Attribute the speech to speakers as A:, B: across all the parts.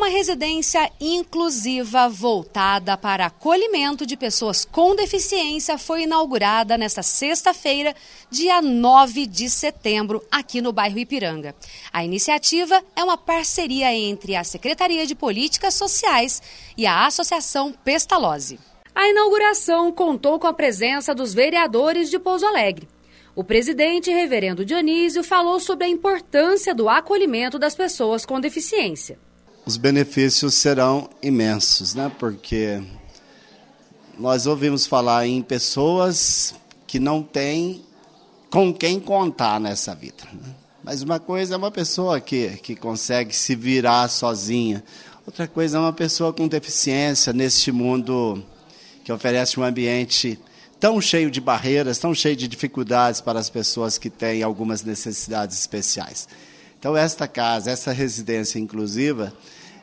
A: Uma residência inclusiva voltada para acolhimento de pessoas com deficiência foi inaugurada nesta sexta-feira, dia 9 de setembro, aqui no bairro Ipiranga. A iniciativa é uma parceria entre a Secretaria de Políticas Sociais e a Associação Pestalozzi. A inauguração contou com a presença dos vereadores de Pouso Alegre. O presidente, reverendo Dionísio, falou sobre a importância do acolhimento das pessoas com deficiência.
B: Os benefícios serão imensos, né? Porque nós ouvimos falar em pessoas que não têm com quem contar nessa vida. Né? Mas uma coisa é uma pessoa que, que consegue se virar sozinha, outra coisa é uma pessoa com deficiência neste mundo que oferece um ambiente tão cheio de barreiras, tão cheio de dificuldades para as pessoas que têm algumas necessidades especiais. Então, esta casa, essa residência inclusiva,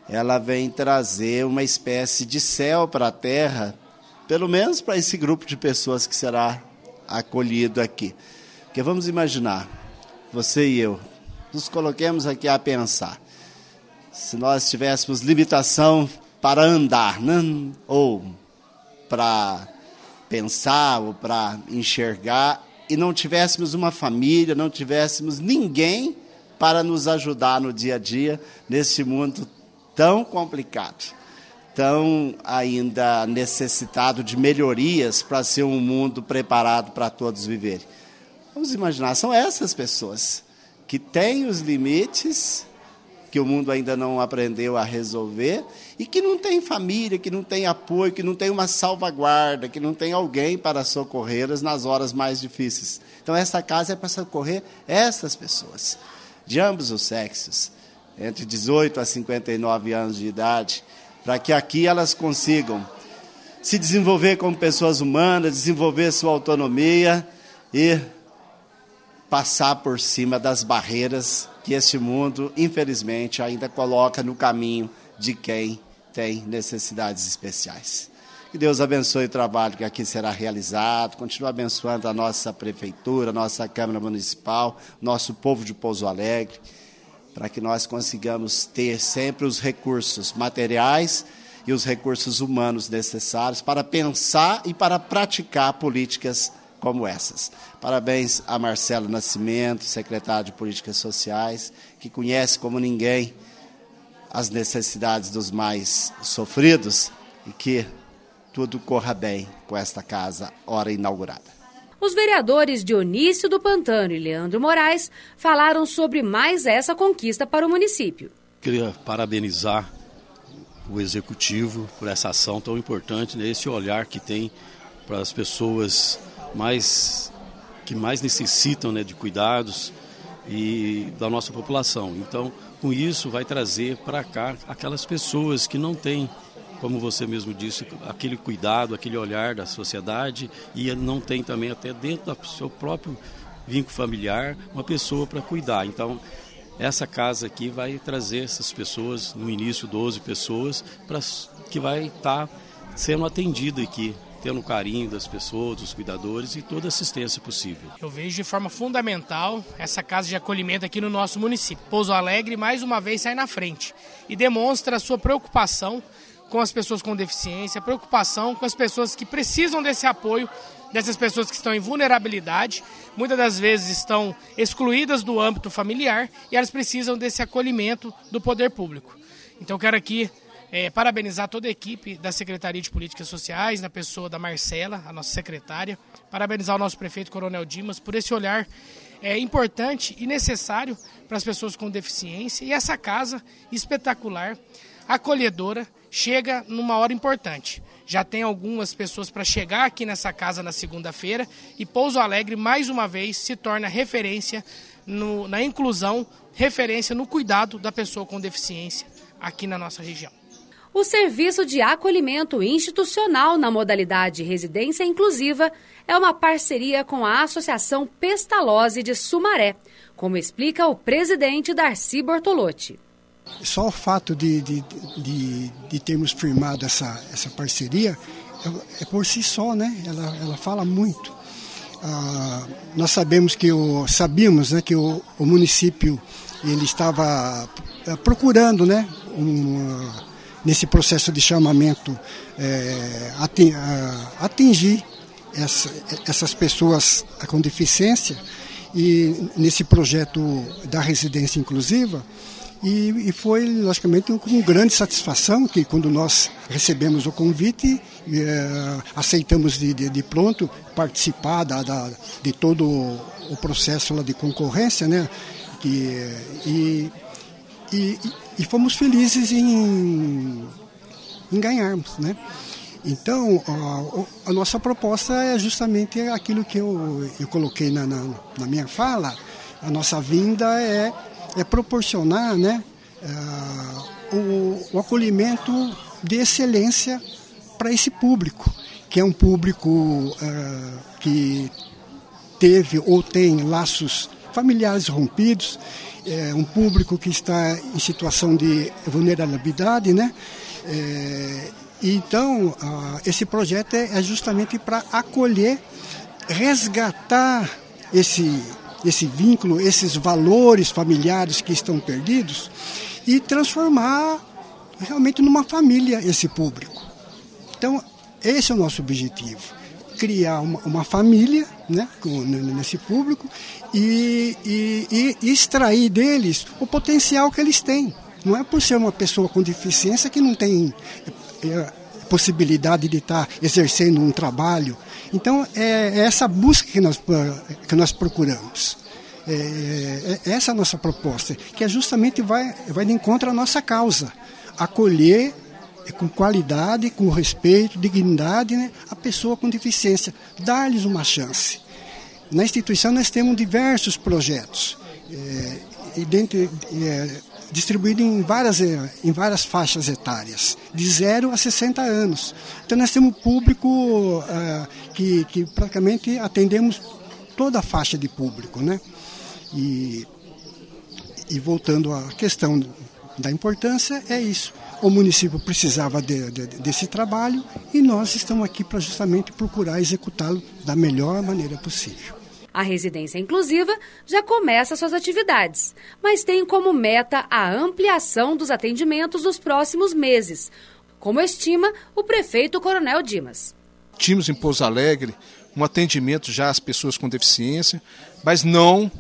B: ela vem trazer uma espécie de céu para a terra, pelo menos para esse grupo de pessoas que será acolhido aqui. Porque vamos imaginar, você e eu, nos coloquemos aqui a pensar. Se nós tivéssemos limitação para andar, né? ou para pensar ou para enxergar e não tivéssemos uma família, não tivéssemos ninguém para nos ajudar no dia a dia nesse mundo tão complicado, tão ainda necessitado de melhorias para ser um mundo preparado para todos viverem. Vamos imaginar, são essas pessoas que têm os limites que o mundo ainda não aprendeu a resolver e que não tem família, que não tem apoio, que não tem uma salvaguarda, que não tem alguém para socorrê-las nas horas mais difíceis. Então, essa casa é para socorrer essas pessoas, de ambos os sexos, entre 18 a 59 anos de idade, para que aqui elas consigam se desenvolver como pessoas humanas, desenvolver sua autonomia e passar por cima das barreiras que este mundo, infelizmente, ainda coloca no caminho de quem tem necessidades especiais. Que Deus abençoe o trabalho que aqui será realizado, continue abençoando a nossa prefeitura, a nossa Câmara Municipal, nosso povo de Pouso Alegre, para que nós consigamos ter sempre os recursos materiais e os recursos humanos necessários para pensar e para praticar políticas como essas. Parabéns a Marcelo Nascimento, secretário de Políticas Sociais, que conhece como ninguém as necessidades dos mais sofridos e que tudo corra bem com esta casa, hora inaugurada.
A: Os vereadores Dionísio do Pantano e Leandro Moraes falaram sobre mais essa conquista para o município.
C: Queria parabenizar o executivo por essa ação tão importante, né? esse olhar que tem para as pessoas mais que mais necessitam né, de cuidados e da nossa população. Então, com isso, vai trazer para cá aquelas pessoas que não têm, como você mesmo disse, aquele cuidado, aquele olhar da sociedade e não tem também até dentro do seu próprio vínculo familiar uma pessoa para cuidar. Então, essa casa aqui vai trazer essas pessoas, no início 12 pessoas, para que vai estar tá sendo atendida aqui tendo o carinho das pessoas, dos cuidadores e toda a assistência possível.
D: Eu vejo de forma fundamental essa casa de acolhimento aqui no nosso município. Pouso Alegre, mais uma vez, sai na frente e demonstra a sua preocupação com as pessoas com deficiência, preocupação com as pessoas que precisam desse apoio, dessas pessoas que estão em vulnerabilidade, muitas das vezes estão excluídas do âmbito familiar e elas precisam desse acolhimento do poder público. Então, quero aqui é, parabenizar toda a equipe da Secretaria de Políticas Sociais, na pessoa da Marcela, a nossa secretária. Parabenizar o nosso prefeito Coronel Dimas por esse olhar é, importante e necessário para as pessoas com deficiência. E essa casa espetacular, acolhedora, chega numa hora importante. Já tem algumas pessoas para chegar aqui nessa casa na segunda-feira e Pouso Alegre, mais uma vez, se torna referência no, na inclusão, referência no cuidado da pessoa com deficiência aqui na nossa região.
A: O serviço de acolhimento institucional na modalidade residência inclusiva é uma parceria com a Associação Pestalozzi de Sumaré, como explica o presidente Darcy Bortolotti.
E: Só o fato de, de, de, de termos firmado essa, essa parceria é, é, por si só, né? Ela, ela fala muito. Ah, nós sabemos que o, sabíamos né, que o, o município ele estava eh, procurando né, uma, nesse processo de chamamento, é, atingir essa, essas pessoas com deficiência e nesse projeto da residência inclusiva. E, e, foi, logicamente, com grande satisfação que, quando nós recebemos o convite, eh, aceitamos de, de, de, pronto participar da, da, de todo o processo lá de concorrência, né? Que, e, e, e fomos felizes em, em ganharmos, né? Então, a, a, nossa proposta é justamente aquilo que eu, eu coloquei na, na, na minha fala. A nossa vinda é, é proporcionar né, uh, o, o, acolhimento de excelência para esse público, que é um público uh, que teve ou tem laços familiares rompidos, é um público que está em situação de vulnerabilidade, né? É, então, uh, esse projeto é, é justamente para acolher, resgatar esse, esse vínculo, esses valores familiares que estão perdidos e transformar realmente numa família esse público. Então, esse é o nosso objetivo. Criar uma, uma família né, nesse público e, e, e extrair deles o potencial que eles têm. Não é por ser uma pessoa com deficiência que não tem é, possibilidade de estar exercendo um trabalho. Então, é, é essa busca que nós, que nós procuramos. É, é, é essa a nossa proposta, que é justamente vai, vai de encontro à nossa causa. Acolher com qualidade, com respeito, dignidade, né, a pessoa com deficiência. Dar-lhes uma chance. Na instituição nós temos diversos projetos. É, e dentro, é, distribuído em várias, eh, em várias faixas etárias, de 0 a 60 anos. Então nós temos público uh, que, que praticamente atendemos toda a faixa de público. Né? E, e voltando à questão da importância, é isso. O município precisava de, de, desse trabalho e nós estamos aqui para justamente procurar executá-lo da melhor maneira possível.
A: A residência inclusiva já começa suas atividades, mas tem como meta a ampliação dos atendimentos nos próximos meses, como estima o prefeito Coronel Dimas.
F: Tínhamos em Pouso Alegre um atendimento já às pessoas com deficiência, mas não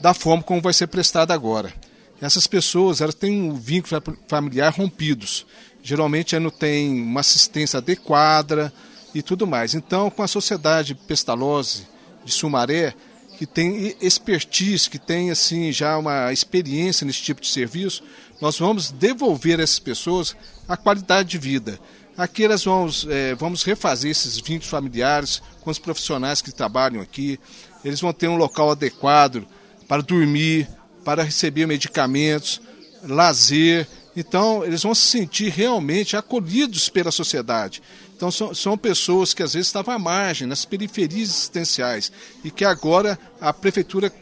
F: da forma como vai ser prestado agora. Essas pessoas elas têm um vínculo familiar rompidos. Geralmente não tem uma assistência adequada e tudo mais. Então, com a sociedade pestalose de Sumaré, que tem expertise, que tem assim já uma experiência nesse tipo de serviço, nós vamos devolver a essas pessoas a qualidade de vida. Aqui nós vamos, é, vamos refazer esses vínculos familiares com os profissionais que trabalham aqui. Eles vão ter um local adequado para dormir, para receber medicamentos, lazer. Então, eles vão se sentir realmente acolhidos pela sociedade. Então são, são pessoas que às vezes estavam à margem, nas periferias existenciais, e que agora a prefeitura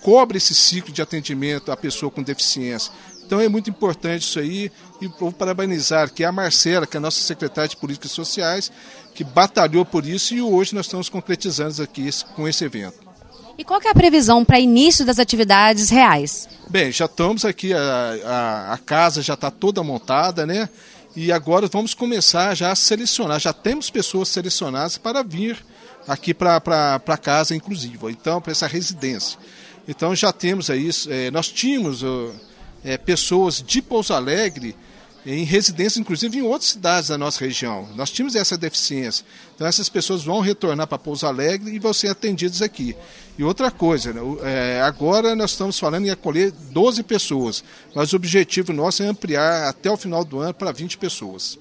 F: cobre esse ciclo de atendimento à pessoa com deficiência. Então é muito importante isso aí e vou parabenizar que a Marcela, que é a nossa secretária de Políticas Sociais, que batalhou por isso e hoje nós estamos concretizando aqui com esse evento.
A: E qual é a previsão para início das atividades reais?
F: Bem, já estamos aqui, a, a, a casa já está toda montada, né? E agora vamos começar já a selecionar, já temos pessoas selecionadas para vir aqui para casa inclusiva, então para essa residência. Então já temos aí, é, nós tínhamos é, pessoas de Pouso Alegre em residência, inclusive em outras cidades da nossa região. Nós tínhamos essa deficiência. Então essas pessoas vão retornar para Pouso Alegre e vão ser atendidas aqui. E outra coisa, né, é, agora nós estamos falando em acolher 12 pessoas, mas o objetivo nosso é ampliar até o final do ano para 20 pessoas.